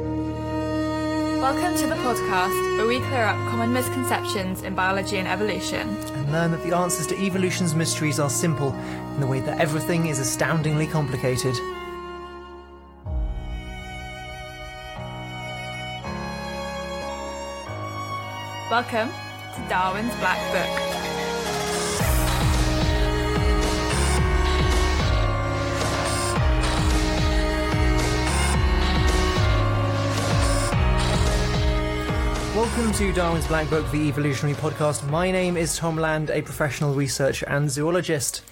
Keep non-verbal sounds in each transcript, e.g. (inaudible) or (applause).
Welcome to the podcast where we clear up common misconceptions in biology and evolution. and learn that the answers to evolution's mysteries are simple in the way that everything is astoundingly complicated. Welcome to Darwin's Black Book. Welcome to Darwin's Black Book, the evolutionary podcast. My name is Tom Land, a professional researcher and zoologist.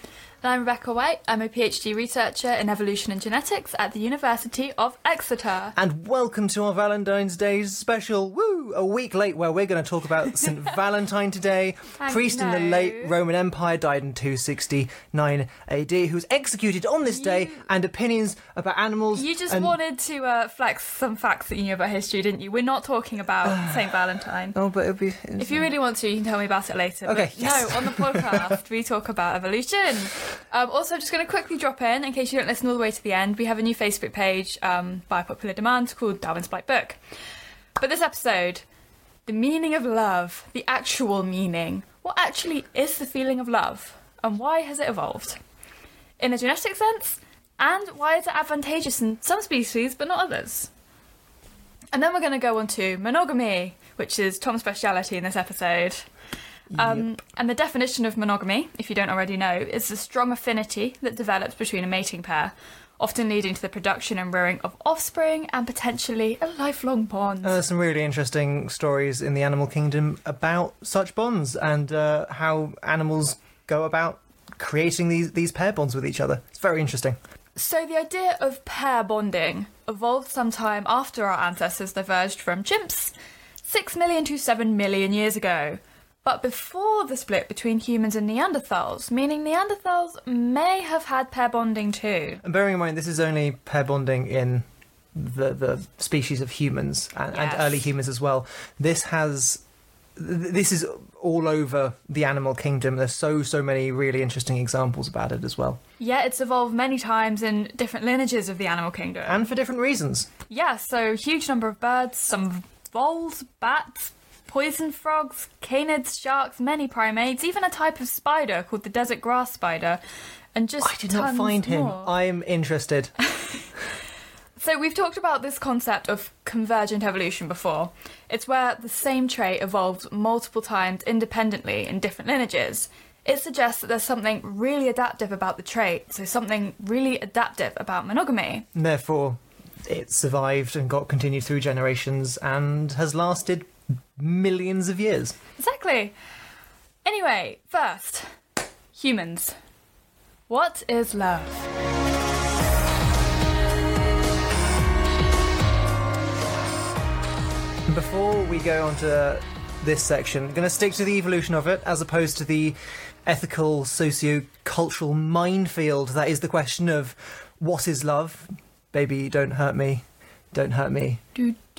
And I'm Rebecca White. I'm a PhD researcher in evolution and genetics at the University of Exeter. And welcome to our Valentine's Day special. Woo! A week late, where we're going to talk about (laughs) St. Valentine today. I Priest in the know. late Roman Empire, died in 269 AD, who was executed on this day, and opinions about animals. You just and- wanted to uh, flex some facts that you knew about history, didn't you? We're not talking about (sighs) St. Valentine. Oh, but it'll be. If you really want to, you can tell me about it later. But Okay, yes. No, on the (laughs) podcast, we talk about evolution. Um, also, just going to quickly drop in, in case you don't listen all the way to the end, we have a new Facebook page um, by popular demand called Darwin's Black Book. But this episode, the meaning of love, the actual meaning. What actually is the feeling of love? And why has it evolved? In a genetic sense? And why is it advantageous in some species but not others? And then we're going to go on to monogamy, which is Tom's speciality in this episode. Um, And the definition of monogamy, if you don't already know, is the strong affinity that develops between a mating pair, often leading to the production and rearing of offspring and potentially a lifelong bond. Uh, some really interesting stories in the animal kingdom about such bonds and uh, how animals go about creating these, these pair bonds with each other. It's very interesting. So the idea of pair bonding evolved sometime after our ancestors diverged from chimps, 6 million to 7 million years ago. But before the split between humans and Neanderthals, meaning Neanderthals may have had pair bonding too. And bearing in mind, this is only pair bonding in the, the species of humans and, Yes. and early humans as well. This has. This is all over the animal kingdom. There's so, so many really interesting examples about it as well. Yeah, it's evolved many times in different lineages of the animal kingdom. And for different reasons. yeah, so huge number of birds, some voles, bats, poison frogs, canids, sharks, many primates, even a type of spider called the desert grass spider, and just I did not find him. more. I'm interested. (laughs) (laughs) So we've talked about this concept of convergent evolution before. It's where the same trait evolves multiple times independently in different lineages. It suggests that there's something really adaptive about the trait, so something really adaptive about monogamy. Therefore, it survived and got continued through generations and has lasted millions of years. Exactly. Anyway, first, humans. What is love? Before we go on to this section, I'm going to stick to the evolution of it as opposed to the ethical, socio cultural minefield that is the question of what is love? Baby, don't hurt me. Don't hurt me.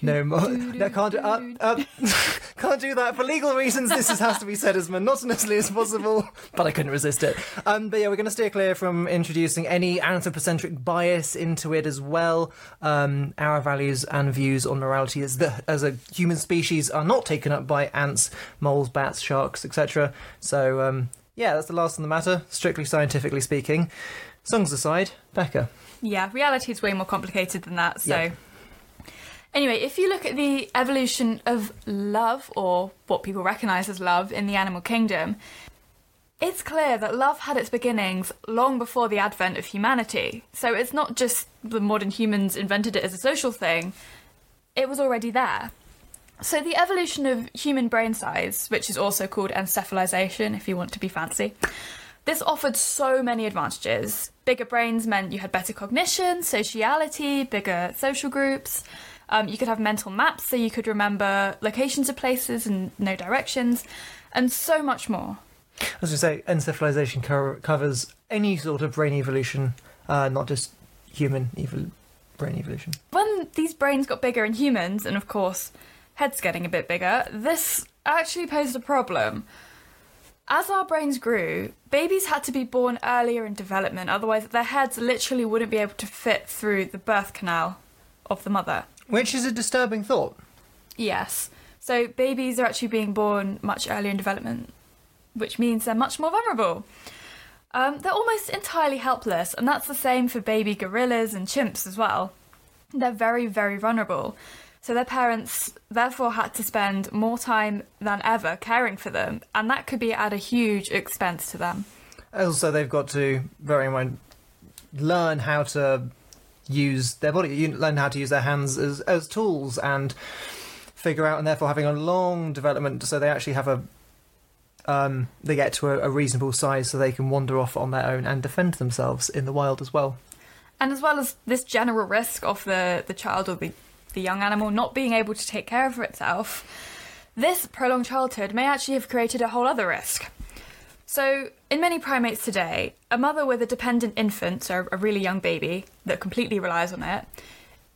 No more. (laughs) No, can't do. Up, up. (laughs) can't do that for legal reasons. This is, has to be said as monotonously as possible. (laughs) But I couldn't resist it. Um, but yeah, we're going to steer clear from introducing any anthropocentric bias into it as well. Um, our values and views on morality as the as a human species are not taken up by ants, moles, bats, sharks, etc. So um, yeah, that's the last on the matter. Strictly scientifically speaking. Songs aside, Becca. Yeah, reality is way more complicated than that. So, Yeah. Anyway, if you look at the evolution of love, or what people recognise as love in the animal kingdom, it's clear that love had its beginnings long before the advent of humanity. So it's not just the modern humans invented it as a social thing, it was already there. So the evolution of human brain size, which is also called encephalization if you want to be fancy, this offered so many advantages. Bigger brains meant you had better cognition, sociality, bigger social groups. Um, you could have mental maps so you could remember locations of places and know directions, and so much more. As we say, encephalization co- covers any sort of brain evolution, uh, not just human evol- brain evolution. When these brains got bigger in humans, and of course, heads getting a bit bigger, this actually posed a problem. As our brains grew, babies had to be born earlier in development, otherwise, their heads literally wouldn't be able to fit through the birth canal of the mother. Which is a disturbing thought. Yes. So babies are actually being born much earlier in development, which means they're much more vulnerable. Um, they're almost entirely helpless, and that's the same for baby gorillas and chimps as well. They're very, very vulnerable. So their parents therefore had to spend more time than ever caring for them, and that could be at a huge expense to them. Also, they've got to, in mind, learn how to use their body, you learn how to use their hands as, as tools and figure out, and therefore having a long development so they actually have a. Um, they get to a, a reasonable size so they can wander off on their own and defend themselves in the wild as well. And as well as this general risk of the, the child or the, the young animal not being able to take care of itself, this prolonged childhood may actually have created a whole other risk. So, in many primates today, a mother with a dependent infant, so a really young baby that completely relies on it,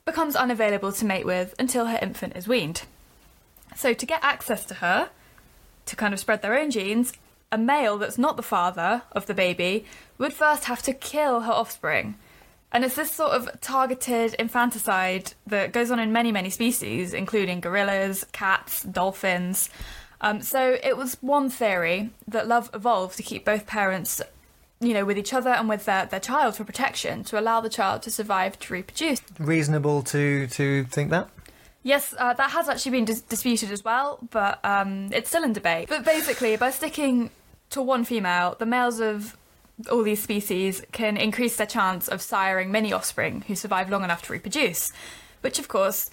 becomes unavailable to mate with until her infant is weaned. So, to get access to her, to kind of spread their own genes, a male that's not the father of the baby would first have to kill her offspring. And it's this sort of targeted infanticide that goes on in many, many species, including gorillas, cats, dolphins. Um, so it was one theory that love evolved to keep both parents, you know, with each other and with their, their child for protection, to allow the child to survive to reproduce. Reasonable to to think that. Yes, uh, that has actually been dis- disputed as well, but um, it's still in debate. But basically, by sticking to one female, the males of all these species can increase their chance of siring many offspring who survive long enough to reproduce, which, of course,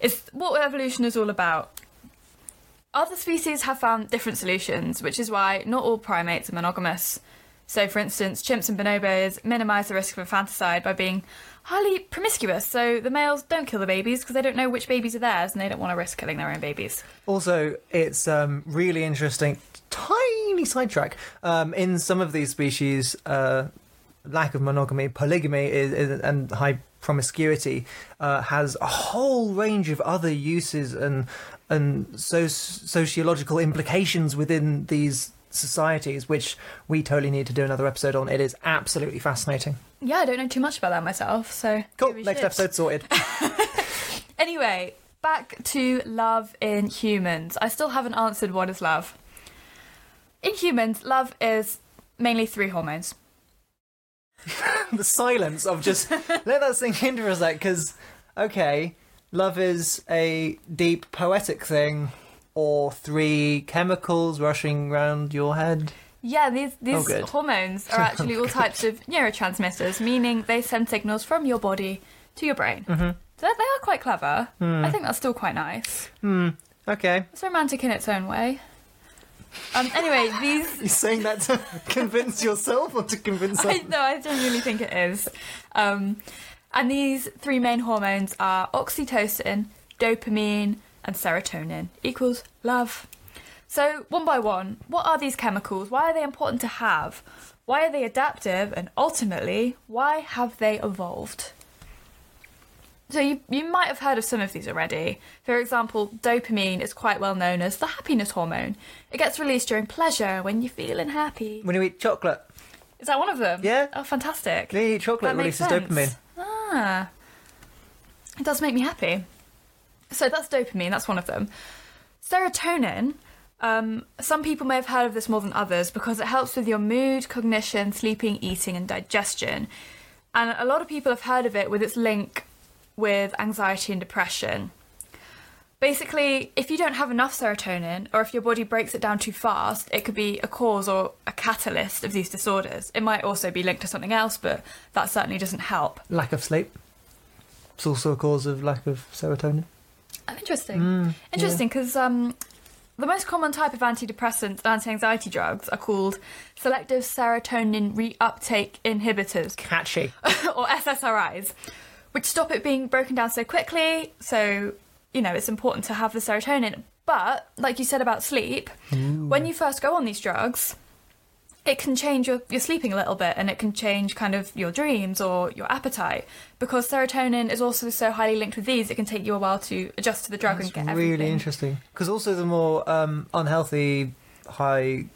is what evolution is all about. Other species have found different solutions, which is why not all primates are monogamous. So, for instance, chimps and bonobos minimize the risk of infanticide by being highly promiscuous. So, the males don't kill the babies because they don't know which babies are theirs and they don't want to risk killing their own babies. Also, it's um, really interesting. Tiny sidetrack. Um, in some of these species, uh, lack of monogamy, polygamy, is, is, and high promiscuity uh, has a whole range of other uses and and so- sociological implications within these societies, which we totally need to do another episode on. It is absolutely fascinating. Yeah, I don't know too much about that myself, so. Cool. Next episode sorted. (laughs) Anyway, back to love in humans. I still haven't answered what is love. In humans, love is mainly three hormones. (laughs) the silence of just let that sink in for a sec because okay love is a deep poetic thing or three chemicals rushing around your head Yeah, these these Oh, hormones are (laughs) actually all types of neurotransmitters, meaning they send signals from your body to your brain. Mm-hmm. So they are quite clever. I think that's still quite nice. okay It's romantic in its own way. Um, anyway, (laughs) these you're saying that to (laughs) convince yourself or to convince I, no, I genuinely think it is. Um, and these three main hormones are oxytocin, dopamine, and serotonin equals love. So, one by one, what are these chemicals? Why are they important to have? Why are they adaptive? And ultimately, why have they evolved? So, you, you might have heard of some of these already. For example, dopamine is quite well known as the happiness hormone. It gets released during pleasure when you're feeling happy. when you eat chocolate Is that one of them? Yeah. Oh, fantastic. when you eat chocolate That it releases sense. dopamine Ah, it does make me happy. So that's dopamine. That's one of them. Serotonin. Um, some people may have heard of this more than others because it helps with your mood, cognition, sleeping, eating, and digestion. And a lot of people have heard of it with its link with anxiety and depression. Basically, if you don't have enough serotonin, or if your body breaks it down too fast, it could be a cause or a catalyst of these disorders. It might also be linked to something else, but that certainly doesn't help. lack of sleep it's also a cause of lack of serotonin Oh, interesting. Mm, Interesting, because um, the most common type of antidepressants and anti-anxiety drugs are called selective serotonin reuptake inhibitors, catchy (laughs) or SSRIs, which stop it being broken down so quickly. So, you know, it's important to have the serotonin. But, like you said about sleep, when you first go on these drugs, it can change your, your sleeping a little bit and it can change kind of your dreams or your appetite because serotonin is also so highly linked with these it can take you a while to adjust to the drug That's and get really everything interesting. Because also, the more um, unhealthy, high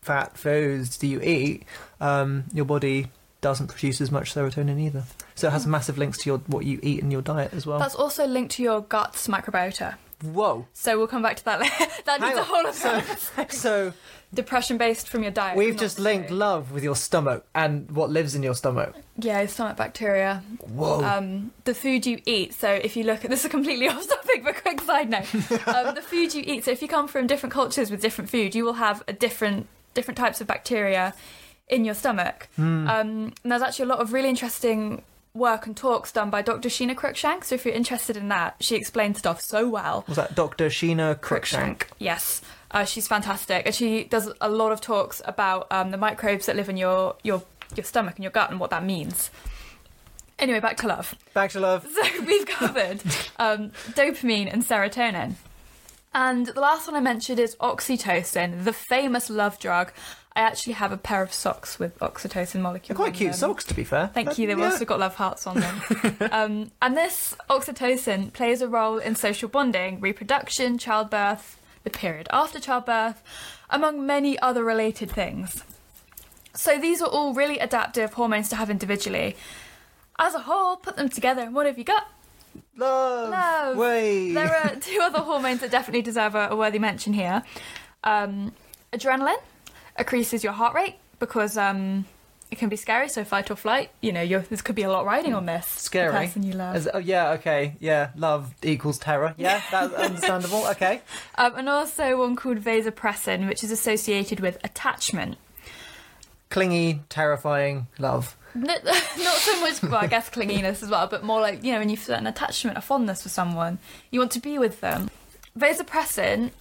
fat foods do you eat, um, your body doesn't produce as much serotonin either. So it has massive links to your what you eat in your diet as well. That's also linked to your gut's microbiota. Whoa. So we'll come back to that (laughs) later. that Hang needs a on. whole other So- episode. So Depression based from your diet. we've not just linked love with your stomach and what lives in your stomach. Yeah, stomach bacteria. Whoa. Um, the food you eat. So if you look at this is completely (laughs) off topic, but quick side note: (laughs) um, the food you eat. So if you come from different cultures with different food, you will have a different different types of bacteria in your stomach. Hmm. Um, and there's actually a lot of really interesting work and talks done by Dr. Sheena Cruickshank. So if you're interested in that, she explains stuff so well. Was that Dr. Sheena Cruickshank? Yes. Uh, she's fantastic, and she does a lot of talks about um, the microbes that live in your, your your stomach and your gut and what that means. Anyway, back to love. Back to love. (laughs) So we've covered um, dopamine and serotonin. And the last one I mentioned is oxytocin, the famous love drug. I actually have a pair of socks with oxytocin They're molecules. quite on cute them. socks, to be fair. Thank That- you. They've yeah. also got love hearts on them. (laughs) um, and this oxytocin plays a role in social bonding, reproduction, childbirth, the period after childbirth, among many other related things. So these are all really adaptive hormones to have individually. As a whole, put them together, and what have you got? Love. Love. Way. There are two other hormones that definitely deserve a, a worthy mention here. Um, adrenaline increases your heart rate because um, it can be scary. So fight or flight. You know, you're, this could be a lot riding on this. the Scary. person you love. As- oh, yeah, okay. Yeah, love equals terror. (laughs) Yeah, that's understandable. Okay. Um, and also one called vasopressin, which is associated with attachment. Clingy, terrifying love. Not, (laughs) not so much, well, I guess clinginess as well, but more like, you know, when you feel an attachment, a fondness for someone, you want to be with them. Vasopressin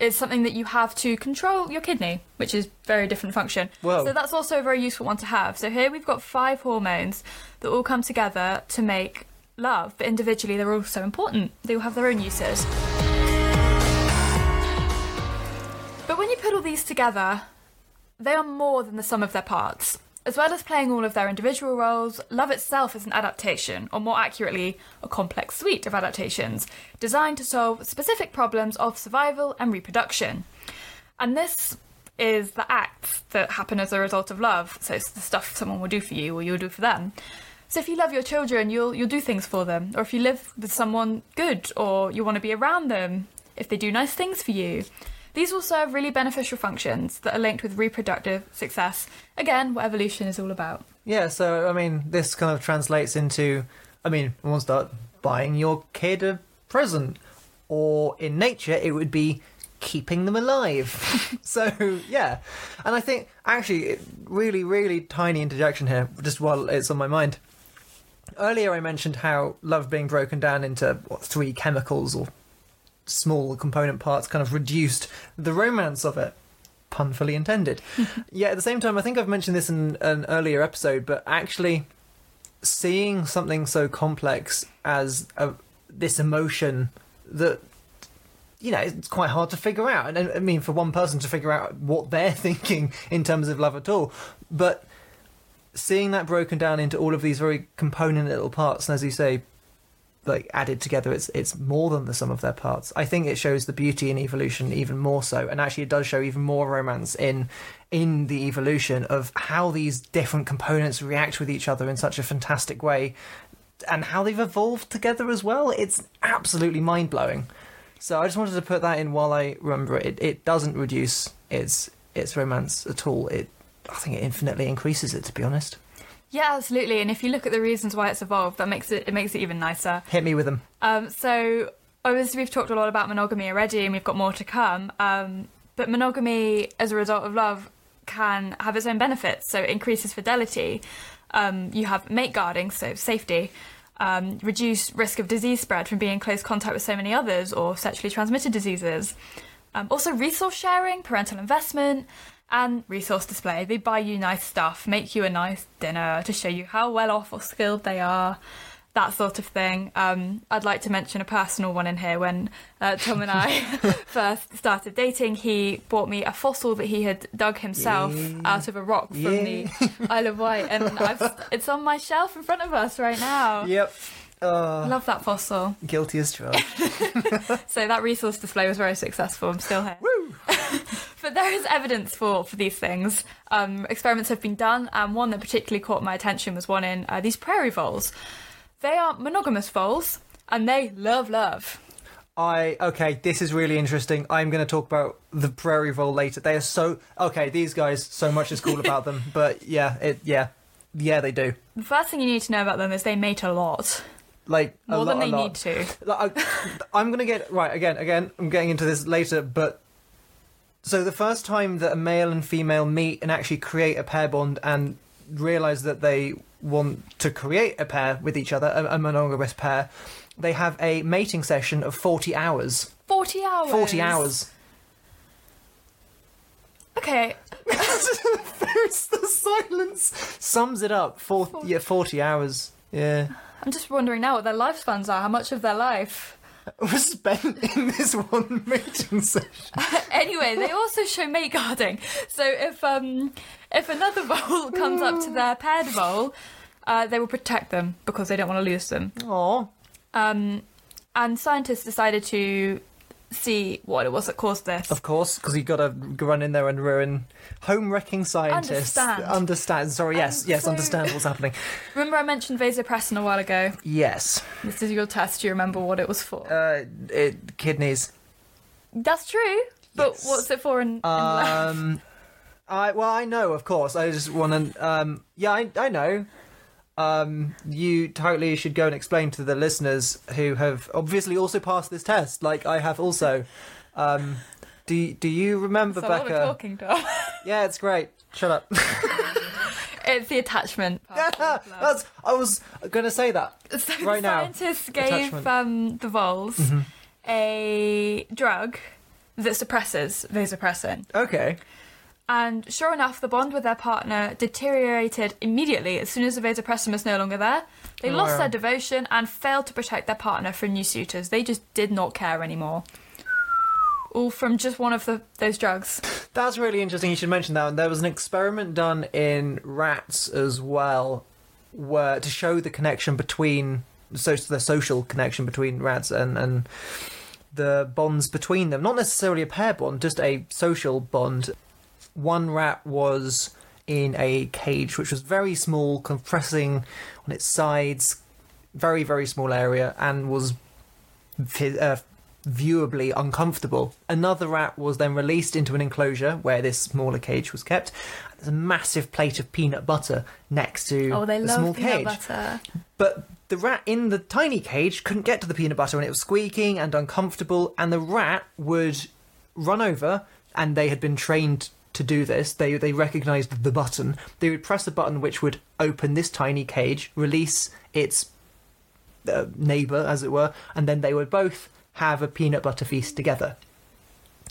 is something that you have to control your kidney, which is very different function. Whoa. So that's also a very useful one to have. So here we've got five hormones that all come together to make love, but individually they're all so important. They all have their own uses. But when you put all these together, they are more than the sum of their parts. As well as playing all of their individual roles, love itself is an adaptation, or more accurately, a complex suite of adaptations, designed to solve specific problems of survival and reproduction. And this is the acts that happen as a result of love. So it's the stuff someone will do for you or you'll do for them. So if you love your children, you'll you'll do things for them. Or if you live with someone good or you want to be around them, if they do nice things for you. These will serve really beneficial functions that are linked with reproductive success. Again, what evolution is all about. Yeah, so, I mean, this kind of translates into, I mean, one start buying your kid a present. Or in nature, it would be keeping them alive. (laughs) so, yeah. And I think, actually, really, really tiny interjection here, just while it's on my mind. Earlier, I mentioned how love being broken down into what, three chemicals or small component parts kind of reduced the romance of it. Pun fully intended. (laughs) yeah, at the same time, I think I've mentioned this in an earlier episode, but actually seeing something so complex as a, this emotion that you know it's quite hard to figure out and i mean for one person to figure out what they're (laughs) thinking in terms of love at all but seeing that broken down into all of these very component little parts and as you say like added together it's it's more than the sum of their parts. I think it shows the beauty in evolution even more so and actually it does show even more romance in in the evolution of how these different components react with each other in such a fantastic way and how they've evolved together as well. It's absolutely mind-blowing. So i just wanted to put that in while i remember it. It, it doesn't reduce its its romance at all. It i think it infinitely increases it to be honest Yeah, absolutely. And if you look at the reasons why it's evolved, that makes it it makes it even nicer. hit me with them Um, so obviously we've talked a lot about monogamy already, and we've got more to come. Um, but monogamy, as a result of love, can have its own benefits. So it increases fidelity. Um, you have mate guarding, so safety. Um, reduce risk of disease spread from being in close contact with so many others or sexually transmitted diseases. Um, also, resource sharing, parental investment, and resource display. They buy you nice stuff, make you a nice dinner to show you how well off or skilled they are, that sort of thing. Um, I'd like to mention a personal one in here. When uh, Tom and I (laughs) (laughs) first started dating, he bought me a fossil that he had dug himself Yeah. out of a rock from the Isle of Wight, and (laughs) I've, it's on my shelf in front of us right now. yep I uh, love that fossil. guilty as charged So that resource display was very successful. I'm still here. Woo! There is evidence for, for these things. Um, experiments have been done, and one that particularly caught my attention was one in uh, these prairie voles. They are monogamous voles, and they love love. I okay, this is really interesting. I'm going to talk about the prairie vole later. They are so okay. These guys, so much is cool (laughs) about them, but yeah, it yeah, yeah, they do. The first thing you need to know about them is they mate a lot, Like a more lot, than they need to. Like, I, I'm gonna get right again. Again, I'm getting into this later, but so the first time that a male and female meet and actually create a pair bond and realize that they want to create a pair with each other, a, a monogamous pair, they have a mating session of 40 hours. 40 hours. 40 hours. Okay, There's the silence. Sums it up. Four, yeah, 40 hours. Yeah. I'm just wondering now what their lifespans are. How much of their life? Was spent in this one mating session. (laughs) anyway, they also show mate guarding. So if um if another (laughs) vole comes up to (laughs) their paired vole, uh, they will protect them because they don't want to lose them. Aw. Um, and scientists decided to see what it was that caused this. Of course, because you've got to run in there and ruin home wrecking scientists. Understand. Understand. Sorry, yes, yes, so- understand what's happening. (laughs) Remember, I mentioned vasopressin a while ago. Yes. This is your test. Do you remember what it was for? Uh, it, kidneys. That's true. But yes. what's it for in, in? Um, I well, I know, of course. I just want to. Um, yeah, I, I know. Um, you totally should go and explain to the listeners who have obviously also passed this test, like I have also. Um, do Do you remember, It's a lot of Becca? talking, Tom. (laughs) Yeah, it's great. Shut up. (laughs) it's the attachment. part of. That's. I was gonna say that. So Right now, scientists gave. Mm-hmm. um, the voles a drug that suppresses vasopressin. Okay. And sure enough, the bond with their partner deteriorated immediately as soon as the vasopressin was no longer there. They lost their devotion and failed to protect their partner from new suitors. They just did not care anymore. All from just one of the, those drugs. (laughs) That's really interesting. You should mention that. And there was an experiment done in rats as well, where to show the connection between so the social connection between rats and and the bonds between them. Not necessarily a pair bond, just a social bond. One rat was in a cage which was very small, compressing on its sides, very very small area, and was uh, viewably uncomfortable. Another rat was then released into an enclosure where this smaller cage was kept. There's a massive plate of peanut butter next to Oh, they the love small peanut cage. butter. But the rat in the tiny cage couldn't get to the peanut butter and it was squeaking and uncomfortable, and the rat would run over, and they had been trained to do this. They they recognized the button. They would press a button which would open this tiny cage, release its uh, neighbor, as it were, and then they would both have a peanut butter feast together.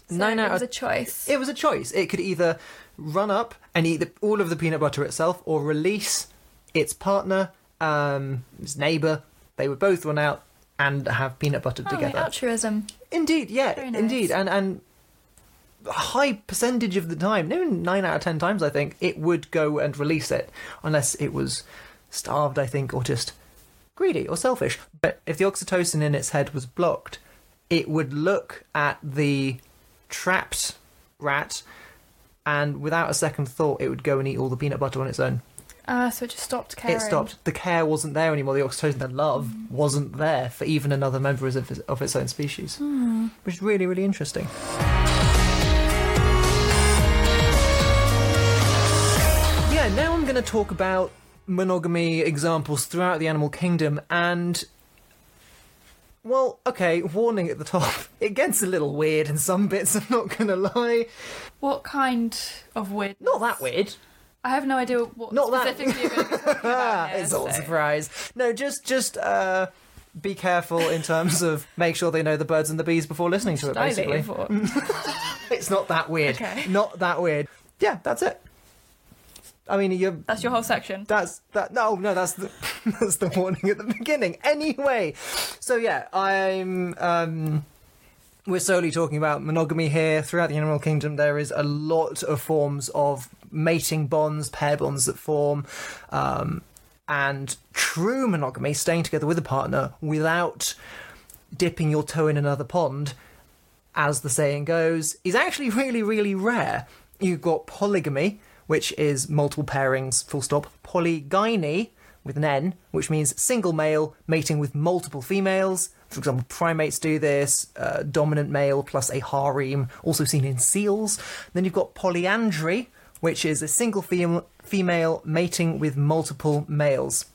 So Nine it was a choice. it was a choice. It could either run up and eat the, all of the peanut butter itself, or release its partner, um, its neighbour. They would both run out and have peanut butter oh, together. altruism. Indeed, yeah, nice. indeed, and and a high percentage of the time, no, nine out of ten times, I think it would go and release it, unless it was starved, I think, or just greedy or selfish. But if the oxytocin in its head was blocked, it would look at the trapped rat, and without a second thought, it would go and eat all the peanut butter on its own. Ah, so it just stopped caring. It stopped. The care wasn't there anymore. The oxytocin, the love, wasn't there for even another member of, its- of its own species, which is really, really interesting. Going to talk about monogamy examples throughout the animal kingdom, and well, okay, warning at the top. (laughs) It gets a little weird in some bits. I'm not going to lie. What kind of weird? Not that weird. I have no idea what Not that- specifically you're going to be talking about. (laughs) here, it's all a so- surprise. No, just just uh, be careful in terms of make sure they know the birds and the bees before listening to it. Basically, (laughs) it's not that weird. Okay. Not that weird. Yeah, that's it. I mean, you. That's your whole section. That's that. No, no, that's the (laughs) that's the warning at the beginning. Anyway, so yeah, I'm. um we're solely talking about monogamy here. Throughout the animal kingdom, there is a lot of forms of mating bonds, pair bonds that form, um, and true monogamy, staying together with a partner without dipping your toe in another pond, as the saying goes, is actually really, really rare. You've got polygamy, which is multiple pairings, full stop. Polygyny, with an N, which means single male mating with multiple females. For example, primates do this, uh, dominant male plus a harem, also seen in seals. Then you've got polyandry, which is a single fem- female mating with multiple males.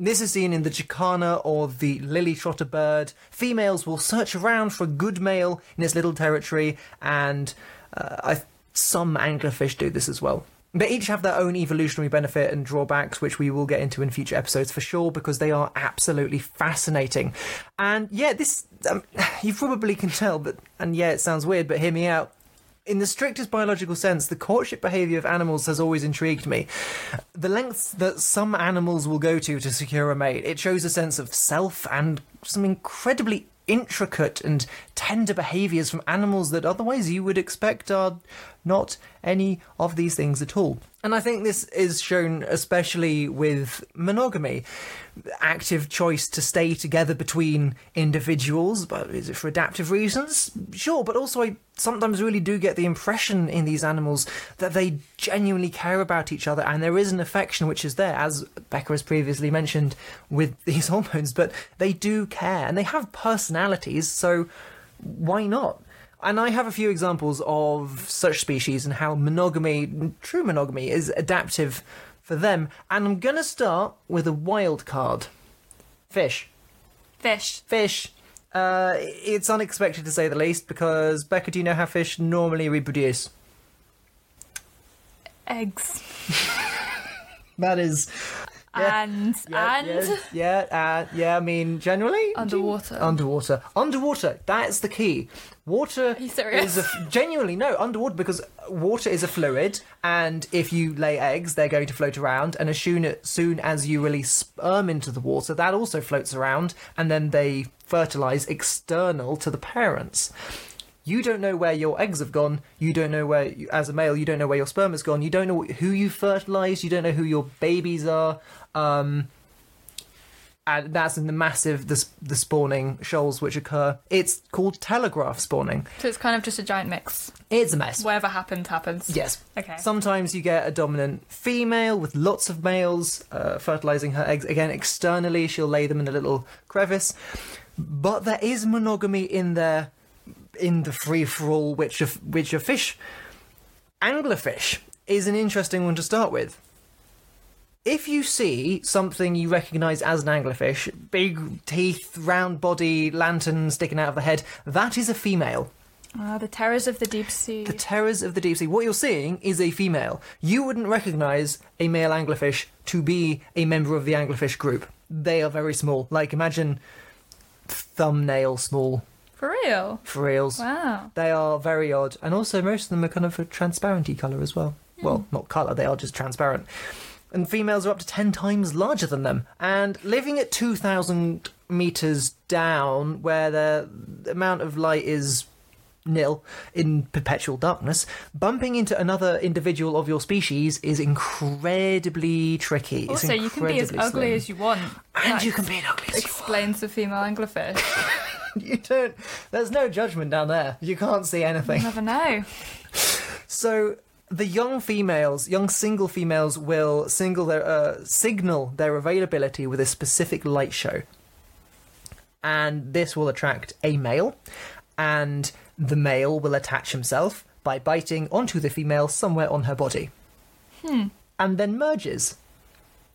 This is seen in the jacana or the lily trotter bird. Females will search around for a good male in its little territory, and uh, some anglerfish do this as well. They each have their own evolutionary benefit and drawbacks, which we will get into in future episodes for sure, because they are absolutely fascinating. And yeah, this um, (sighs) you probably can tell, but and yeah, it sounds weird, but hear me out. In the strictest biological sense, the courtship behaviour of animals has always intrigued me. The lengths that some animals will go to to secure a mate, it shows a sense of self and some incredibly intricate and tender behaviours from animals that otherwise you would expect are not any of these things at all. And I think this is shown especially with monogamy. Active choice to stay together between individuals, but is it for adaptive reasons? Sure, but also I sometimes really do get the impression in these animals that they genuinely care about each other and there is an affection which is there, as Becca has previously mentioned with (laughs) these hormones, but they do care and they have personalities, so why not? And I have a few examples of such species and how monogamy, true monogamy, is adaptive for them. And I'm going to start with a wild card fish. Fish. Fish. Uh, it's unexpected to say the least because, Becca, do you know how fish normally reproduce? Eggs. That is. Yeah. And Yeah, and yeah, yeah, uh, yeah. I mean, generally Underwater. Underwater, underwater. That's the key. Water you serious? is a, genuinely no underwater because water is a fluid, and if you lay eggs, they're going to float around. And as soon as, soon as you release sperm into the water, that also floats around, and then they fertilize external to the parents. You don't know where your eggs have gone. You don't know where, as a male, you don't know where your sperm has gone. You don't know who you fertilized. You don't know who your babies are. Um, and that's in the massive the, the spawning shoals which occur. It's called telegraph spawning. so it's kind of just a giant mix. It's a mess. Whatever happens, happens. Yes. Okay. Sometimes you get a dominant female with lots of males uh, fertilizing her eggs. Again, externally, she'll lay them in a little crevice. But there is monogamy in there, in the free for all, which of which a fish, anglerfish, is an interesting one to start with. If you see something you recognise as an anglerfish, big teeth, round body, lantern sticking out of the head, that is a female. Ah, the terrors of the deep sea. The terrors of the deep sea. What you're seeing is a female. You wouldn't recognise a male anglerfish to be a member of the anglerfish group. They are very small. Like imagine thumbnail small For real. for reals. Wow. They are very odd, and also most of them are kind of a transparenty colour as well. Well, not colour; they are just transparent. And females are up to ten times larger than them, and living at two thousand meters down, where the amount of light is nil in perpetual darkness, bumping into another individual of your species is incredibly tricky. Also, you can be as incredibly ugly as you want. and That you can be an ugly explains the female anglerfish. (laughs) You don't. There's no judgment down there. You can't see anything. You never know. So the young females, young single females, will single their uh, signal their availability with a specific light show, and this will attract a male, and the male will attach himself by biting onto the female somewhere on her body, Hmm. and then merges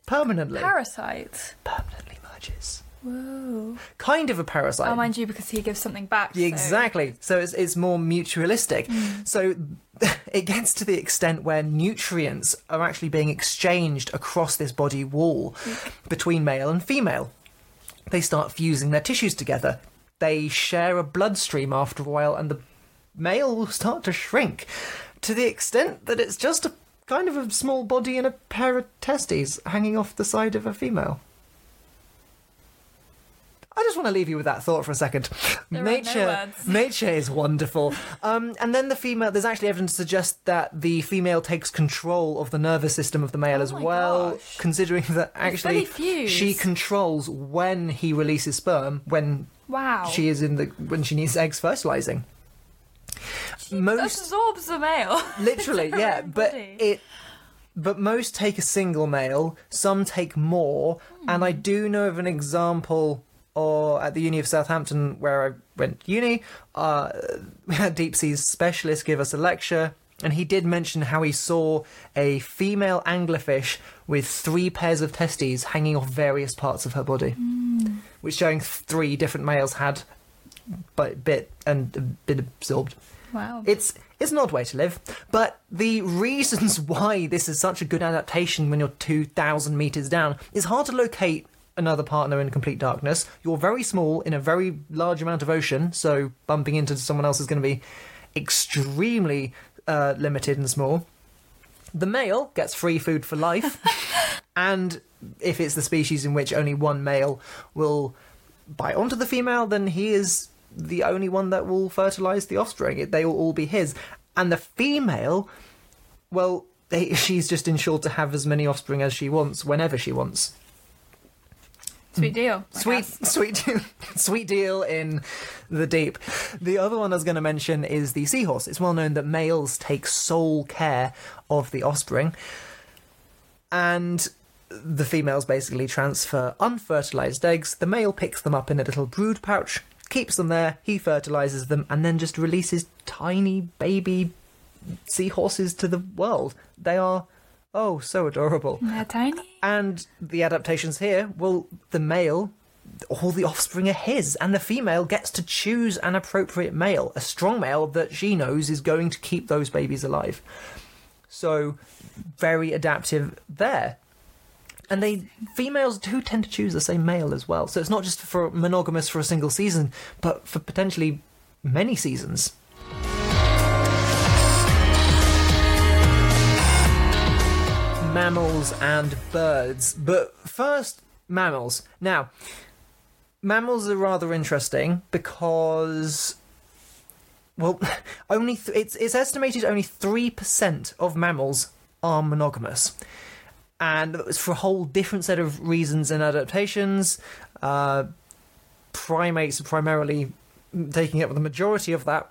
permanently. Parasite. permanently merges. Whoa. Kind of a parasite. Oh, mind you, because he gives something back. so- Exactly. So it's it's more mutualistic. Mm. So (laughs) it gets to the extent where nutrients are actually being exchanged across this body wall between male and female. They start fusing their tissues together. They share a bloodstream after a while, and the male will start to shrink to the extent that it's just a kind of a small body and a pair of testes hanging off the side of a female. I just want to leave you with that thought for a second. (laughs) There are no nature, words. (laughs) nature is wonderful. Um, and then the female, there's actually evidence to suggest that the female takes control of the nervous system of the male Oh as well, gosh. considering that actually she controls when he releases sperm when Wow. she is in the when she needs eggs fertilizing. most absorbs the male. (laughs) literally yeah but body. it but most take a single male some take more and i do know of an example or at the uni of southampton where i went to uni uh, we (laughs) had deep seas specialist give us a lecture and he did mention how he saw a female anglerfish with three pairs of testes hanging off various parts of her body which showing three different males had but bit and been absorbed Wow. it's it's an odd way to live, but the reasons (laughs) why this is such a good adaptation when you're two thousand meters down is hard to locate another partner in complete darkness. You're very small in a very large amount of ocean, so bumping into someone else is going to be extremely uh, limited and small. The male gets free food for life, (laughs) and if it's the species in which only one male will bite onto the female, then he is the only one that will fertilize the offspring. They will all be his. And the female, well, they, (laughs) she's just ensured to have as many offspring as she wants whenever she wants. Sweet deal. Sweet, (laughs) sweet, sweet deal in the deep. The other one I was going to mention is the seahorse. It's well known that males take sole care of the offspring, and the females basically transfer unfertilized eggs. The male picks them up in a little brood pouch, keeps them there, he fertilizes them, and then just releases tiny baby seahorses to the world. They are, oh, so adorable. They're tiny. And the adaptations here, well, the male, all the offspring are his, and the female gets to choose an appropriate male, a strong male that she knows is going to keep those babies alive. So, very adaptive there. And they females do tend to choose the same male as well. So it's not just for monogamous for a single season, but for potentially many seasons. Mammals and birds. But first, mammals. Now, mammals are rather interesting because, well, (laughs) only th- it's it's estimated only three percent of mammals are monogamous, and it's for a whole different set of reasons and adaptations. Uh, primates are primarily taking up the majority of that.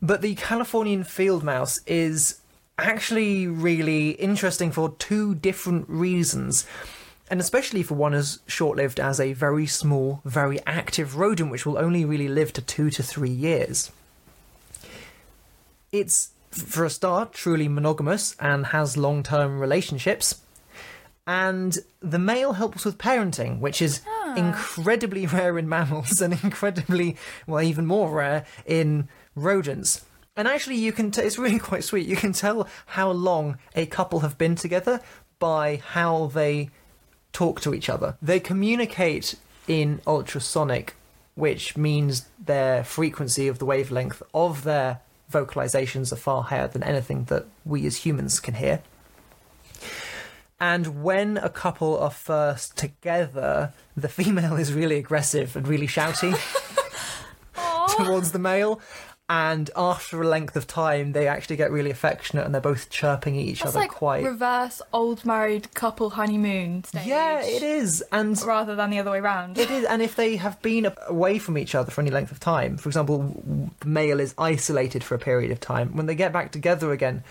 But the Californian field mouse is actually really interesting for two different reasons. And especially for one as short lived as a very small, very active rodent, which will only really live to two to three years. It's, for a start, truly monogamous and has long term relationships. And the male helps with parenting, which is ah. incredibly (laughs) rare in mammals and incredibly, well, even more rare in rodents. And actually, you can. T- it's really (laughs) quite sweet. You can tell how long a couple have been together by how they talk to each other. They communicate in ultrasonic, which means their frequency of the wavelength of their vocalizations are far higher than anything that we as humans can hear. And when a couple are first together, the female is really aggressive and really shouty (laughs) (laughs) towards the male. And after a length of time, they actually get really affectionate and they're both chirping at each That's other like quite. reverse old married couple honeymoon stage. yeah, it is. And Rather than the other way round. It is, and if they have been away from each other for any length of time, for example, the male is isolated for a period of time, when they get back together again,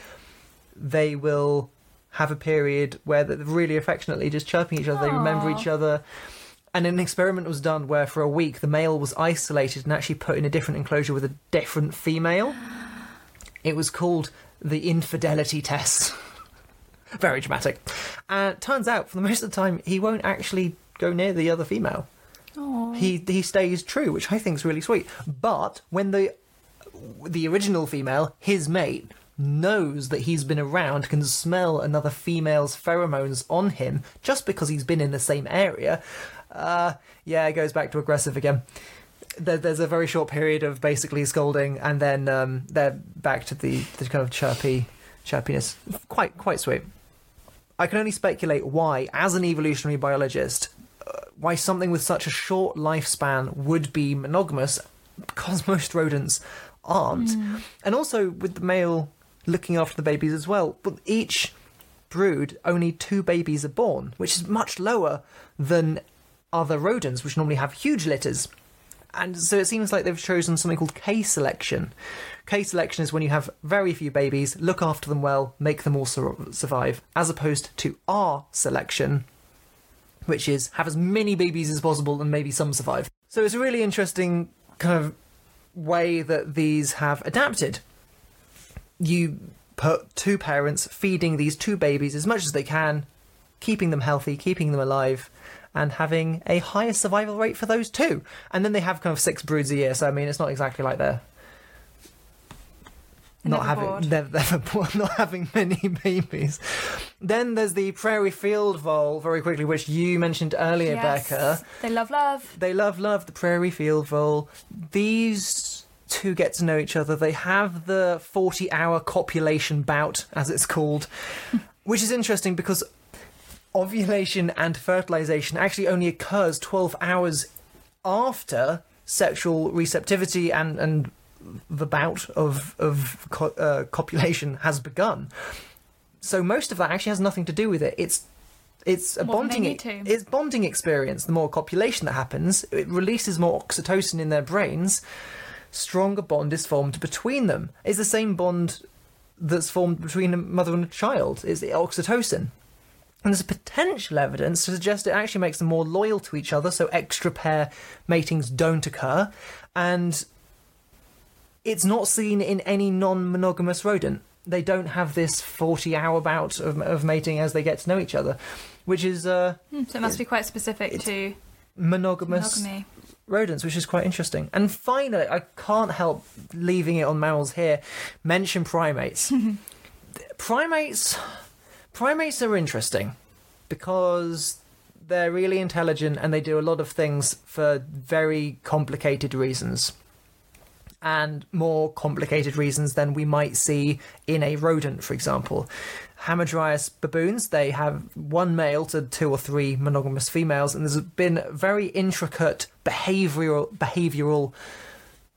they will have a period where they're really affectionately just chirping each other, they remember each other. And an experiment was done where for a week the male was isolated and actually put in a different enclosure with a different female. It was called the infidelity test. (laughs) Very dramatic. And it turns out, for the most of the time, he won't actually go near the other female Aw. he he stays true, which I think is really sweet. But when the the original female, his mate, knows that he's been around, can smell another female's pheromones on him just because he's been in the same area, uh, yeah, it goes back to aggressive again. There, there's a very short period of basically scolding, and then um, they're back to the, the kind of chirpy chirpiness. Quite quite sweet. I can only speculate why, as an evolutionary biologist, uh, why something with such a short lifespan would be monogamous, because (laughs) most rodents aren't. And also with the male looking after the babies as well. But each brood, only two babies are born, which is much lower than other rodents, which normally have huge litters. and so it seems like they've chosen something called K selection. K selection is when you have very few babies, look after them well, make them all sur- survive, as opposed to R selection, which is have as many babies as possible and maybe some survive. So it's a really interesting kind of way that these have adapted. You put two parents feeding these two babies as much as they can, keeping them healthy, keeping them alive, and having a higher survival rate for those two. And then they have kind of six broods a year, so I mean, it's not exactly like they're not Never having never, (laughs) never bored, not having many babies. Then there's the prairie field vole, very quickly, which you mentioned earlier, Yes. Becca. They love love. They love love the prairie field vole. These two get to know each other. They have the 40 hour copulation bout, as it's called, (laughs) which is interesting because ovulation and fertilization actually only occurs 12 hours after sexual receptivity and, and the bout of, of co- uh, copulation has begun. So most of that actually has nothing to do with it. It's it's a More bonding it's bonding experience. The more copulation that happens, it releases more oxytocin in their brains. Stronger bond is formed between them. It's the same bond that's formed between a mother and a child. Is the oxytocin. And there's potential evidence to suggest it actually makes them more loyal to each other, so extra pair matings don't occur. And it's not seen in any non monogamous rodent. They don't have this 40 hour bout of, of mating as they get to know each other, which is uh, Hmm, So it must be quite specific to monogamous monogamy. rodents, which is quite interesting. And finally, I can't help leaving it on mammals here. Mention primates. (laughs) primates, primates are interesting because they're really intelligent and they do a lot of things for very complicated reasons. And more complicated reasons than we might see in a rodent, for example. Hamadryas baboons, they have one male to two or three monogamous females, and there's been very intricate behavioral behavioral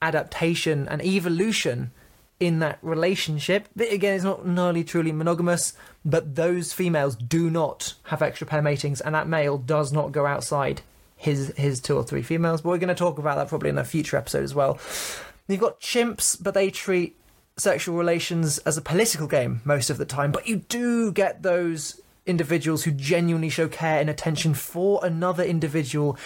adaptation and evolution in that relationship. But again, it's not nearly truly monogamous, but those females do not have extra pair matings, and that male does not go outside his his two or three females. But we're going to talk about that probably in a future episode as well. You've got chimps, but they treat sexual relations as a political game most of the time. But you do get those individuals who genuinely show care and attention for another individual.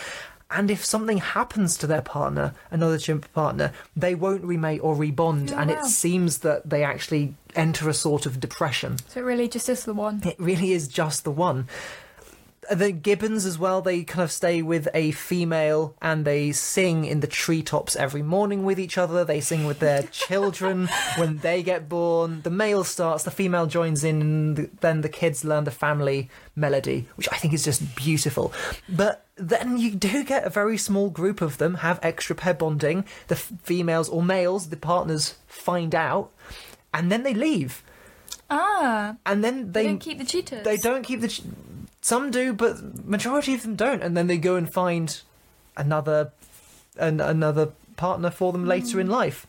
And if something happens to their partner, another chimp partner, they won't remate or rebond. Oh, and wow. it seems that they actually enter a sort of depression. So it really just is the one. It really is just the one. The gibbons as well, they kind of stay with a female and they sing in the treetops every morning with each other. They sing with their (laughs) children when they get born. The male starts, the female joins in, and the- then the kids learn the family melody, which I think is just beautiful. But then you do get a very small group of them have extra pair bonding. The f- females or males, the partners, find out, and then they leave. Ah, And then they, they don't keep the cheetahs. they don't keep the. Some do, but majority of them don't, and then they go and find another, an, another partner for them later in hmm. life.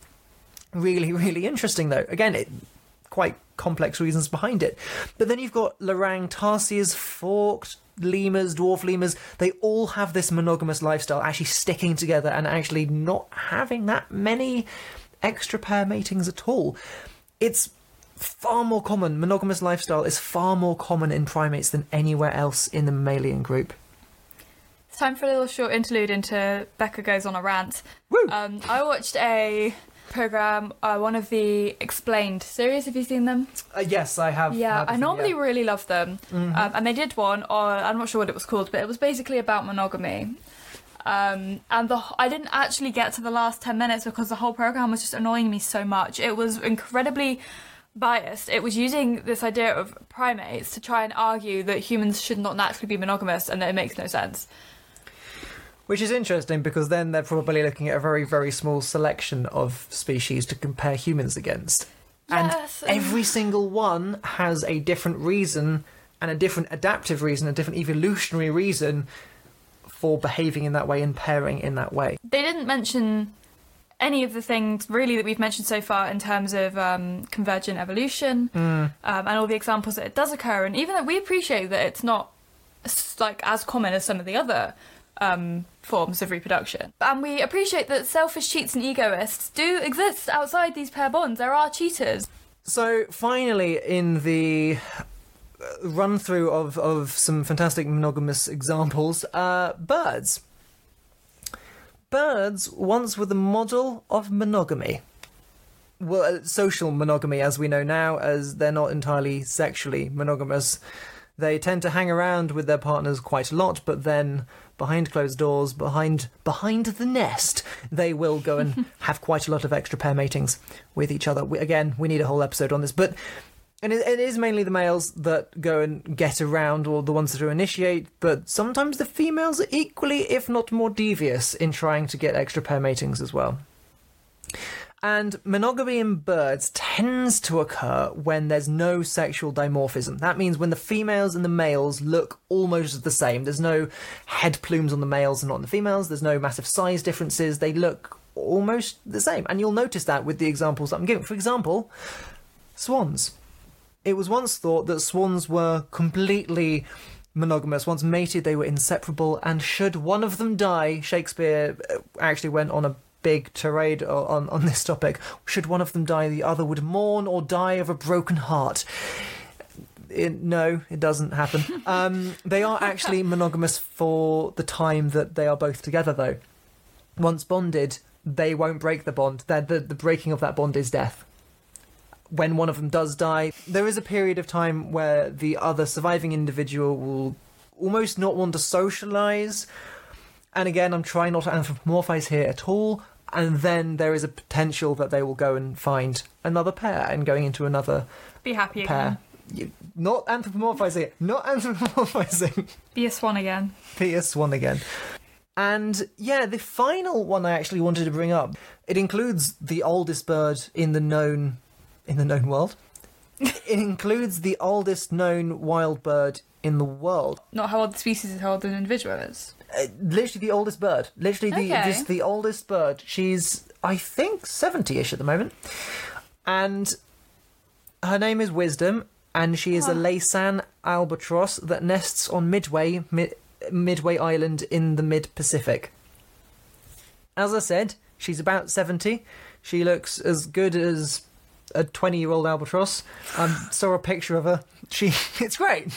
Really, really interesting though. Again, it quite complex reasons behind it. But then you've got Lorang tarsiers, forked lemurs, dwarf lemurs. They all have this monogamous lifestyle, actually sticking together and actually not having that many extra pair matings at all. It's far more common. Monogamous lifestyle is far more common in primates than anywhere else in the mammalian group. It's time for a little short interlude into Becca Goes on a Rant. Woo! Um, I watched a program, uh, one of the Explained series. Have you seen them? Uh, yes, I have. Yeah, I normally yeah. really love them. Mhm. Um, and they did one, or I'm not sure what it was called, but it was basically about monogamy. Um, and the I didn't actually get to the last 10 minutes because the whole program was just annoying me so much. It was incredibly biased. It was using this idea of primates to try and argue that humans should not naturally be monogamous and that it makes no sense. Which is interesting because then they're probably looking at a very, very small selection of species to compare humans against. Yes, and every single one has a different reason and a different adaptive reason, a different evolutionary reason for behaving in that way and pairing in that way. They didn't mention any of the things really that we've mentioned so far in terms of um, convergent evolution um, and all the examples that it does occur, and even that we appreciate that it's not like as common as some of the other um, forms of reproduction. And we appreciate that selfish cheats and egoists do exist outside these pair bonds. There are cheaters. So finally, in the uh, run through of, of some fantastic monogamous examples, uh, birds. Birds once were the model of monogamy. Well, uh, social monogamy, as we know now, as they're not entirely sexually monogamous. They tend to hang around with their partners quite a lot, but then behind closed doors, behind behind the nest, they will go and (laughs) have quite a lot of extra pair matings with each other. We, again, we need a whole episode on this, but and it, it is mainly the males that go and get around, or the ones that do initiate. But sometimes the females are equally, if not more, devious in trying to get extra pair matings as well. And monogamy in birds tends to occur when there's no sexual dimorphism. That means when the females and the males look almost the same. There's no head plumes on the males and not on the females. There's no massive size differences. They look almost the same. And you'll notice that with the examples that I'm giving. For example, swans. It was once thought that swans were completely monogamous. Once mated, they were inseparable, and should one of them die, Shakespeare uh, actually went on a big tirade on, on this topic. Should one of them die, the other would mourn or die of a broken heart. It, no, it doesn't happen. (laughs) Um, they are actually monogamous for the time that they are both together, though. Once bonded, they won't break the bond. The, the, the breaking of that bond is death. When one of them does die, there is a period of time where the other surviving individual will almost not want to socialize. And again, I'm trying not to anthropomorphize here at all and then there is a potential that they will go and find another pair and going into another Be happy pair. again. Not anthropomorphizing it, not (laughs) anthropomorphizing. Be a swan again. Be a swan again. And yeah, the final one I actually wanted to bring up. It includes the oldest bird in the known in the known world. it includes the oldest known wild bird in the world. Not how old the species is, how old an individual is. Uh, literally the oldest bird. Literally the Okay. just the oldest bird. She's I think seventy-ish at the moment, and her name is Wisdom, and she is a. Laysan albatross that nests on Midway Mi- Midway Island in the mid Pacific. As I said, she's about seventy. She looks as good as a twenty-year-old albatross. I um, saw a picture of her. She, (laughs) it's great.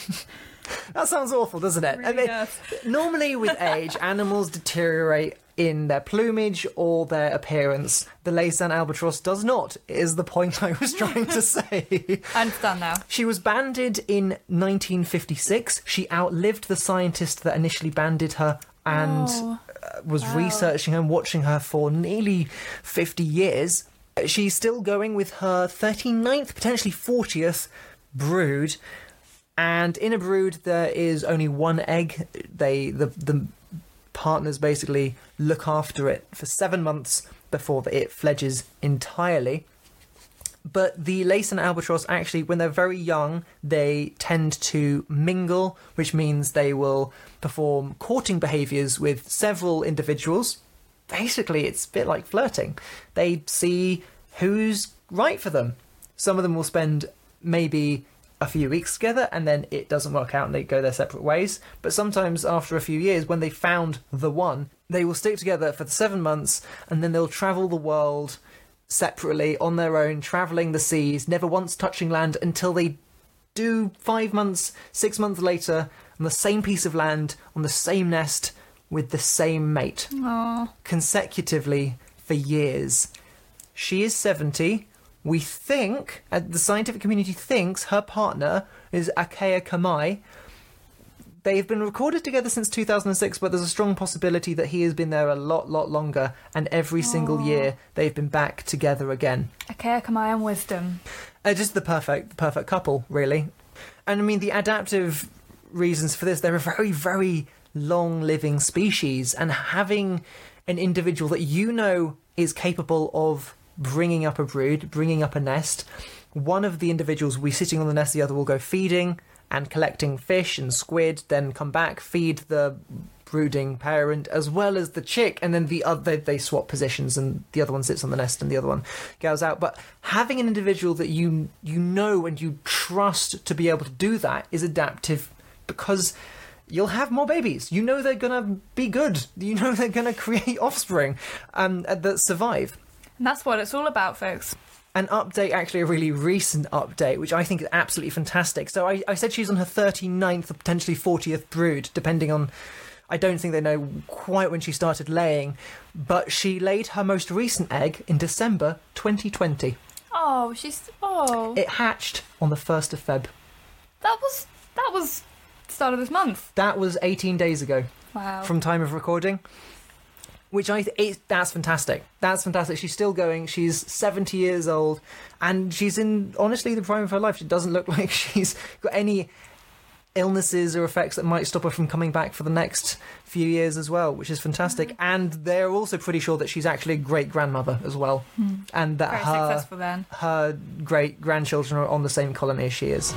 that sounds awful, doesn't it? Really I mean, does. Normally, with (laughs) age, animals deteriorate in their plumage or their appearance. The Laysan albatross does not, is the point I was trying to (laughs) say. I understand now. She was banded in 1956. She outlived the scientist that initially banded her and Oh, uh, was wow. researching her and watching her for nearly 50 years. She's still going with her 39th, potentially 40th brood. And in a brood, there is only one egg. They the the partners basically look after it for seven months before it fledges entirely. But the Laysan albatross actually, when they're very young, they tend to mingle, which means they will perform courting behaviours with several individuals. Basically, it's a bit like flirting. They see who's right for them. Some of them will spend maybe a few weeks together and then it doesn't work out and they go their separate ways. But sometimes after a few years, when they found the one, they will stick together for the seven months and then they'll travel the world separately on their own, travelling the seas, never once touching land until they do five months, six months later on the same piece of land, on the same nest, with the same mate Aw. consecutively for years. She is 70. We think, uh, the scientific community thinks, her partner is Akeakamai. They've been recorded together since 2006, but there's a strong possibility that he has been there a lot, lot longer, and every single year they've been back together again. Okay, Kamai and wisdom. Uh, just the perfect, the perfect couple, really. And I mean, the adaptive reasons for this, they're a very, very long living species, and having an individual that you know is capable of bringing up a brood, bringing up a nest. One of the individuals will be sitting on the nest, the other will go feeding and collecting fish and squid, then come back, feed the brooding parent as well as the chick, and then the other they, swap positions, and the other one sits on the nest and the other one goes out. But having an individual that you you know and you trust to be able to do that is adaptive because you'll have more babies. You know they're gonna be good. You know they're gonna create (laughs) offspring um, that survive. And that's what it's all about, folks. An update, actually, a really recent update, which I think is absolutely fantastic. So I, I said she's on her 39th or potentially 40th brood, depending on. I don't think they know quite when she started laying, but she laid her most recent egg in December 2020. Oh, she's oh. It hatched on the 1st of Feb. that was that was start of this month. That was 18 days ago. Wow. from time of recording. Which I th- it, that's fantastic. That's fantastic. She's still going. She's seventy years old, and she's in honestly the prime of her life. She doesn't look (laughs) like she's got any illnesses or effects that might stop her from coming back for the next few years as well, which is fantastic. Mm-hmm. And they're also pretty sure that she's actually a great grandmother as well, hmm. and that Very her her great grandchildren are on the same colony as she is.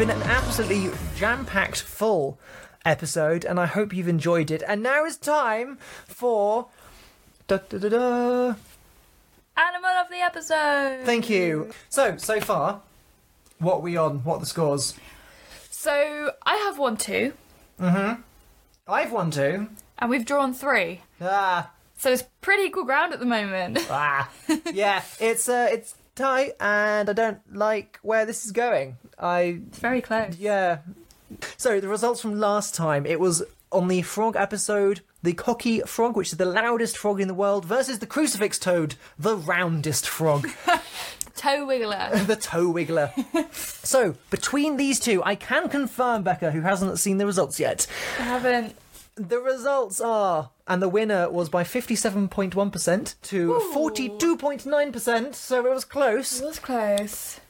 Been an absolutely jam packed full episode, and I hope you've enjoyed it. And now it's time for. Da, da, da, da. Animal of the episode. Thank you. So, so far, what are we on? What are the scores? So I have one two, Mhm. I've won two. and we've drawn three. Ah, So it's pretty equal ground at the moment. ah. (laughs) yeah, it's uh, it's tight, and I don't like where this is going. I It's very close. Yeah. So the results from last time, it was on the frog episode, the coqui frog, which is the loudest frog in the world, versus the crucifix toad, the roundest frog, (laughs) Toe wiggler. (laughs) the toe wiggler. so between these two, I can confirm, Becca, who hasn't seen the results yet, I haven't. the results are, and the winner was by 57.1% to Ooh. 42.9%, so it was close. It was close.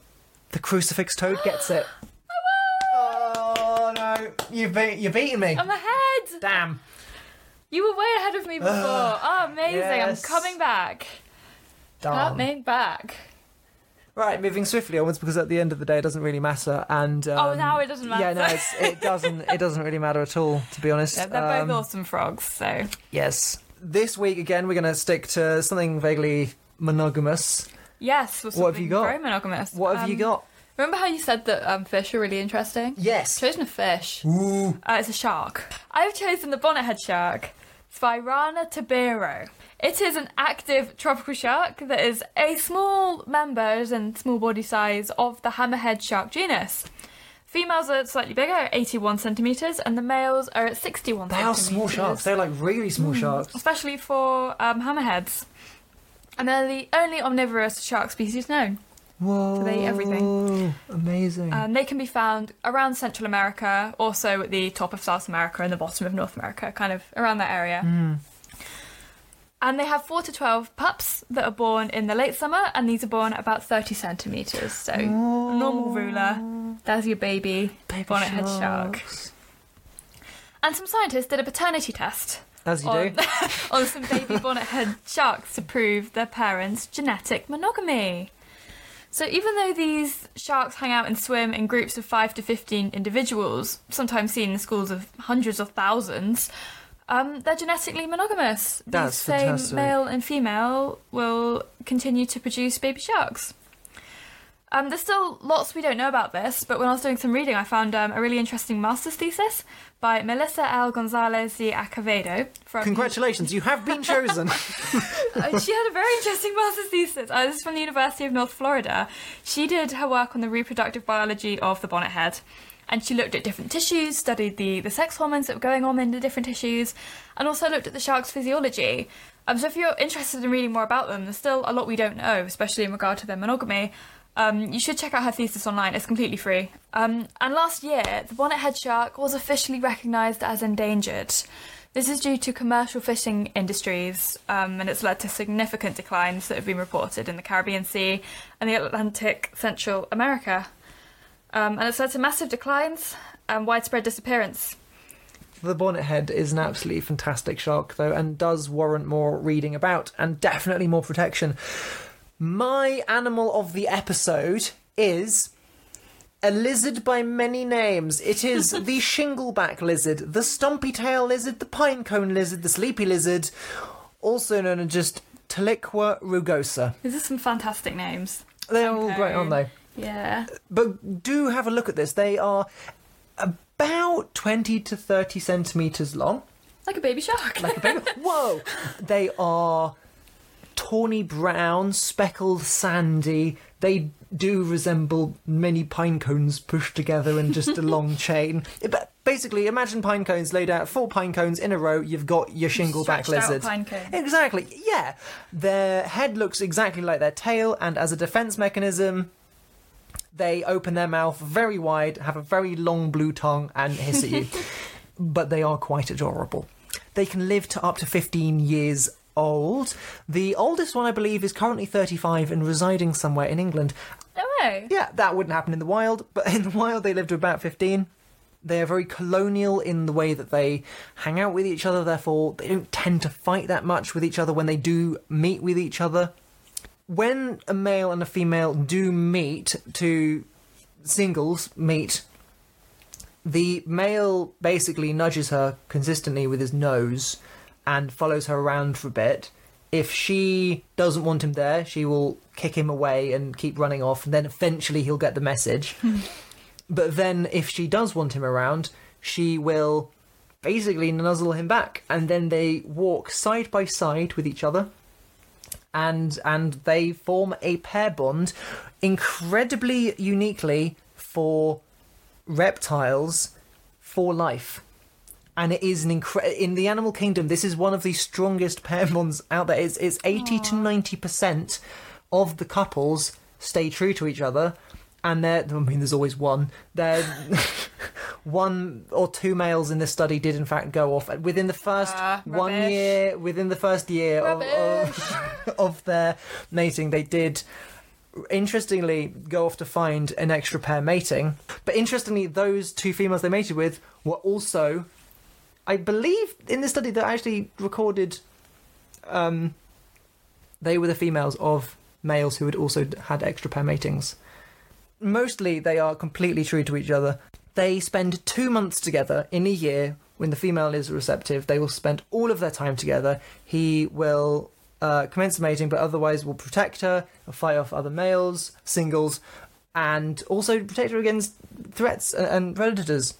The crucifix toad gets it. (gasps) Oh no, you've be- you're beating me. I'm ahead. Damn. You were way ahead of me before. (sighs) oh, amazing! yes. I'm coming back. Coming back. Right, moving swiftly onwards because at the end of the day it doesn't really matter. And um, Oh, now it doesn't matter. Yeah, no, it's, it doesn't. It doesn't really matter at all, to be honest. Yeah, they're Um, both awesome frogs. So Yes. This week again, we're going to stick to something vaguely monogamous. yes, What have you got? Very monogamous. What have you Um, got? Remember how you said that um, fish are really interesting? Yes. Chosen a fish. Ooh. Uh, it's a shark. I've chosen the bonnethead shark, Sphyrna tiburo. It is an active tropical shark that is a small member and small body size of the hammerhead shark genus. Females are slightly bigger, at 81 centimeters, and the males are at 61 They are small sharks. They're like really small sharks. especially for um, hammerheads. And they're the only omnivorous shark species known. Whoa. they eat everything. Amazing. Um, they can be found around Central America, also at the top of South America and the bottom of North America, kind of around that area. Hmm. And they have 4 to 12 pups that are born in the late summer, and these are born about 30 centimetres. So, a normal ruler. There's your baby, Baby bonnethead shark. sharks. And some scientists did a paternity test As you on, do. (laughs) on some baby bonnethead sharks to prove their parents' genetic monogamy. So even though these sharks hang out and swim in groups of 5 to 15 individuals, sometimes seen in schools of hundreds or thousands, um, they're genetically monogamous. These That's same fantastic. male and female will continue to produce baby sharks. Um, there's still lots we don't know about this, but when I was doing some reading, I found um, a really interesting master's thesis by Melissa L. Gonzalez de Acevedo from Congratulations, you have been chosen. (laughs) uh, she had a very interesting master's thesis. Uh, this is from the University of North Florida. She did her work on the reproductive biology of the bonnet head. And she looked at different tissues, studied the, the sex hormones that were going on in the different tissues, and also looked at the shark's physiology. Um, so if you're interested in reading more about them, there's still a lot we don't know, especially in regard to their monogamy. Um, you should check out her thesis online. It's completely free. Um, and last year, the bonnet head shark was officially recognised as endangered. This is due to commercial fishing industries, um, and it's led to significant declines that have been reported in the Caribbean Sea and the Atlantic Central America. Um, and it's led to massive declines and widespread disappearance. The bonnet head is an absolutely fantastic shark, though, and does warrant more reading about and definitely more protection. My animal of the episode is a lizard by many names. It is (laughs) the shingleback lizard, the stumpy tail lizard, the pinecone lizard, the sleepy lizard, also known as just Tiliqua rugosa. These are some fantastic names. They're all great, aren't they? Yeah. But do have a look at this. They are about 20 to 30 centimetres long. Like a baby shark. Like a baby. (laughs) Whoa! They are tawny brown, speckled, sandy. They do resemble many pine cones pushed together in just a long (laughs) chain. But basically, imagine pine cones laid out, four pine cones in a row. You've got your shingleback lizard. Exactly. Yeah. Their head looks exactly like their tail, and as a defense mechanism, they open their mouth very wide, have a very long blue tongue, and hiss at you. (laughs) but they are quite adorable. They can live to up to 15 years old. The oldest one, I believe, is currently 35 and residing somewhere in England. No way. Yeah, that wouldn't happen in the wild, but (laughs) in the wild they live to about 15. They are very colonial in the way that they hang out with each other, therefore, they don't tend to fight that much with each other when they do meet with each other. When a male and a female do meet to singles meet, the male basically nudges her consistently with his nose and follows her around for a bit. If she doesn't want him there, she will kick him away and keep running off, and then eventually he'll get the message. (laughs) but then, if she does want him around, she will basically nuzzle him back, and then they walk side by side with each other, and and they form a pair bond, incredibly uniquely for reptiles for life and it is an incre- in the animal kingdom this is one of the strongest pair bonds out there it's, it's 80 to 90% of the couples stay true to each other and there i mean there's always one there (laughs) one or two males in this study did in fact go off within the first Ah, one rubbish. year within the first year of, of, (laughs) of their mating they did interestingly go off to find an extra pair mating. But interestingly, those two females they mated with were also, I believe, in this study that actually recorded, um, they were the females of males who had also had extra pair matings. Mostly, they are completely true to each other. They spend two months together in a year. When the female is receptive, they will spend all of their time together. He will uh, commence mating, but otherwise will protect her, fight off other males, singles, and also protect her against threats and, and predators.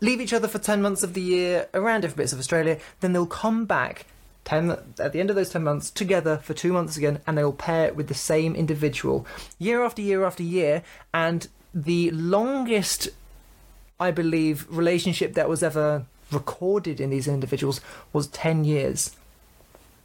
Leave each other for 10 months of the year around different bits of Australia, then they'll come back 10 at the end of those 10 months together for two months again, and they will pair with the same individual year after year after year. And the longest, I believe, relationship that was ever recorded in these individuals was 10 years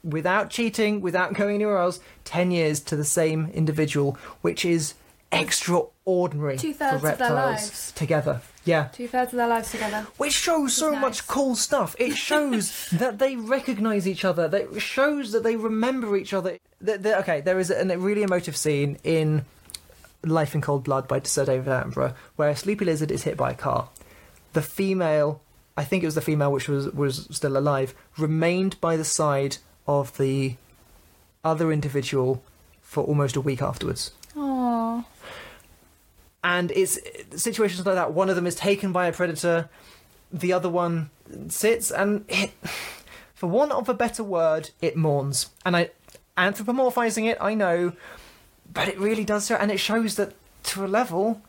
without cheating, without going anywhere else, 10 years to the same individual, which is extraordinary Two-thirds for of their reptiles lives. together. Yeah. Two thirds of their lives together. Which shows so Nice. much cool stuff. It (laughs) shows that they recognize each other. That it shows that they remember each other. That, that- okay, there is a, a really emotive scene in Life in Cold Blood by Sir David Attenborough where a sleepy lizard is hit by a car. The female, I think it was the female which was was still alive, remained by the side of the other individual for almost a week afterwards Aww. And it's situations like that. One of them is taken by a predator, the other one sits and it, (sighs) for want of a better word, it mourns. And I anthropomorphizing it, I know, but it really does so, and it shows that to a level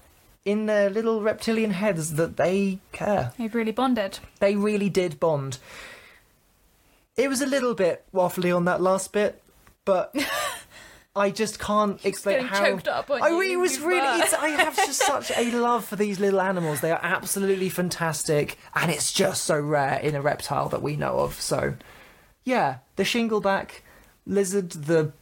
in their little reptilian heads that they care. They've really bonded. They really did bond. It was a little bit waffly on that last bit, but (laughs) I just can't explain getting how. choked up, I it was really. It's, I have (laughs) just such a love for these little animals. They are absolutely fantastic, and it's just so rare in a reptile that we know of. So, yeah, the shingleback lizard, the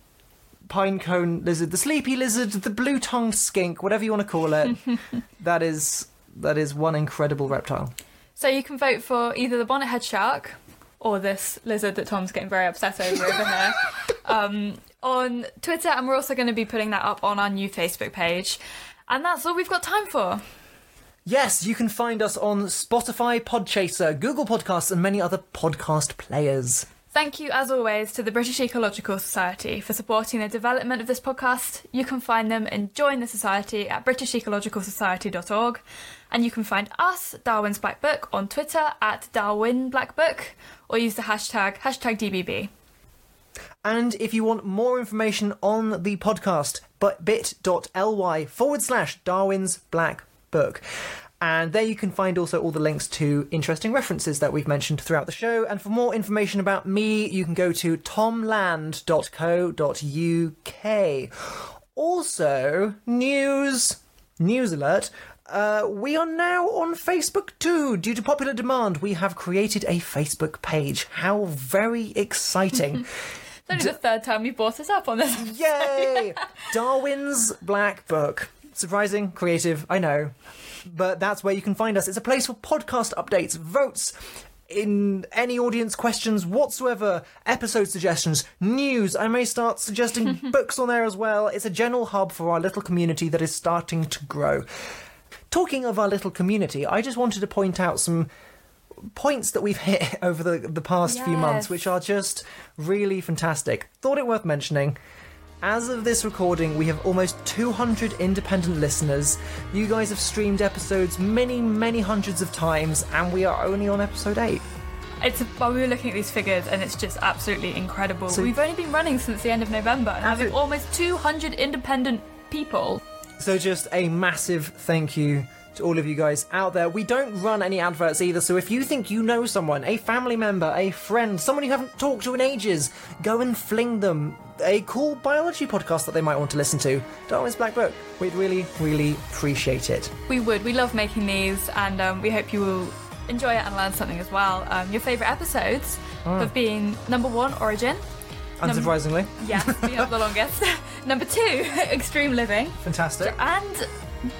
pinecone lizard, the sleepy lizard, the blue-tongued skink, whatever you want to call it. (laughs) that is that is one incredible reptile. So you can vote for either the bonnethead shark or this lizard that Tom's getting very upset over over here (laughs) um, on Twitter, and we're also going to be putting that up on our new Facebook page. And that's all we've got time for. Yes, you can find us on Spotify, Podchaser, Google Podcasts, and many other podcast players. Thank you, as always, to the British Ecological Society for supporting the development of this podcast. You can find them and join the society at britishecologicalsociety.org. And you can find us, Darwin's Black Book, on Twitter at Darwin Black Book, or use the hashtag, hashtag DBB. And if you want more information on the podcast, but bit.ly forward slash Darwin's Black Book. And there you can find also all the links to interesting references that we've mentioned throughout the show. And for more information about me, you can go to tomland.co.uk. Also, news, news alert. Uh, we are now on Facebook too. Due to popular demand, we have created a Facebook page. How very exciting! (laughs) It's only the third time you brought us up on this. Yay! (laughs) Darwin's Black Book. Surprising, creative, I know. But that's where you can find us. It's a place for podcast updates, votes, in any audience questions whatsoever, episode suggestions, news. I may start suggesting (laughs) books on there as well. It's a general hub for our little community that is starting to grow. Talking of our little community, I just wanted to point out some points that we've hit (laughs) over the, the past few months, which are just really fantastic. Thought it worth mentioning. As of this recording, we have almost 200 independent listeners. You guys have streamed episodes many, many hundreds of times, and we are only on episode 8. It's well, we were looking at these figures, and it's just absolutely incredible. So- We've only been running since the end of November, and having almost 200 independent people. So, just a massive thank you to all of you guys out there. We don't run any adverts either, so if you think you know someone, a family member, a friend, someone you haven't talked to in ages, go and fling them a cool biology podcast that they might want to listen to. Darwin's Black Book. We'd really, really appreciate it. We would. We love making these, and um, we hope you will enjoy it and learn something as well. Um, your favourite episodes have been number one, Origin. Unsurprisingly, Yeah, we have the (laughs) longest. (laughs) number two, (laughs) Extreme Living. fantastic. And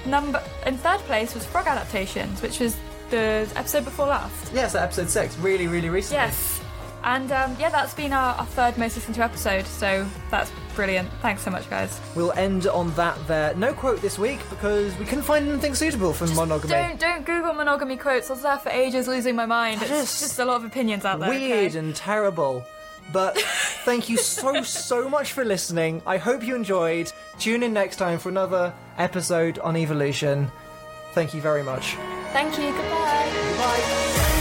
number in third place was Frog Adaptations, which was the episode before last. Yeah, so episode six, really, really recently. Yes. And um, yeah, that's been our, our third most listened to episode, so that's brilliant. Thanks so much, guys. We'll end on that there. No quote this week because we couldn't find anything suitable for monogamy. Don't don't Google monogamy quotes. I was there for ages, losing my mind. It's Just just a lot of opinions out there. Weird okay? and terrible. But thank you so, so much for listening. I hope you enjoyed. Tune in next time for another episode on evolution. Thank you very much. Thank you. Goodbye. Bye.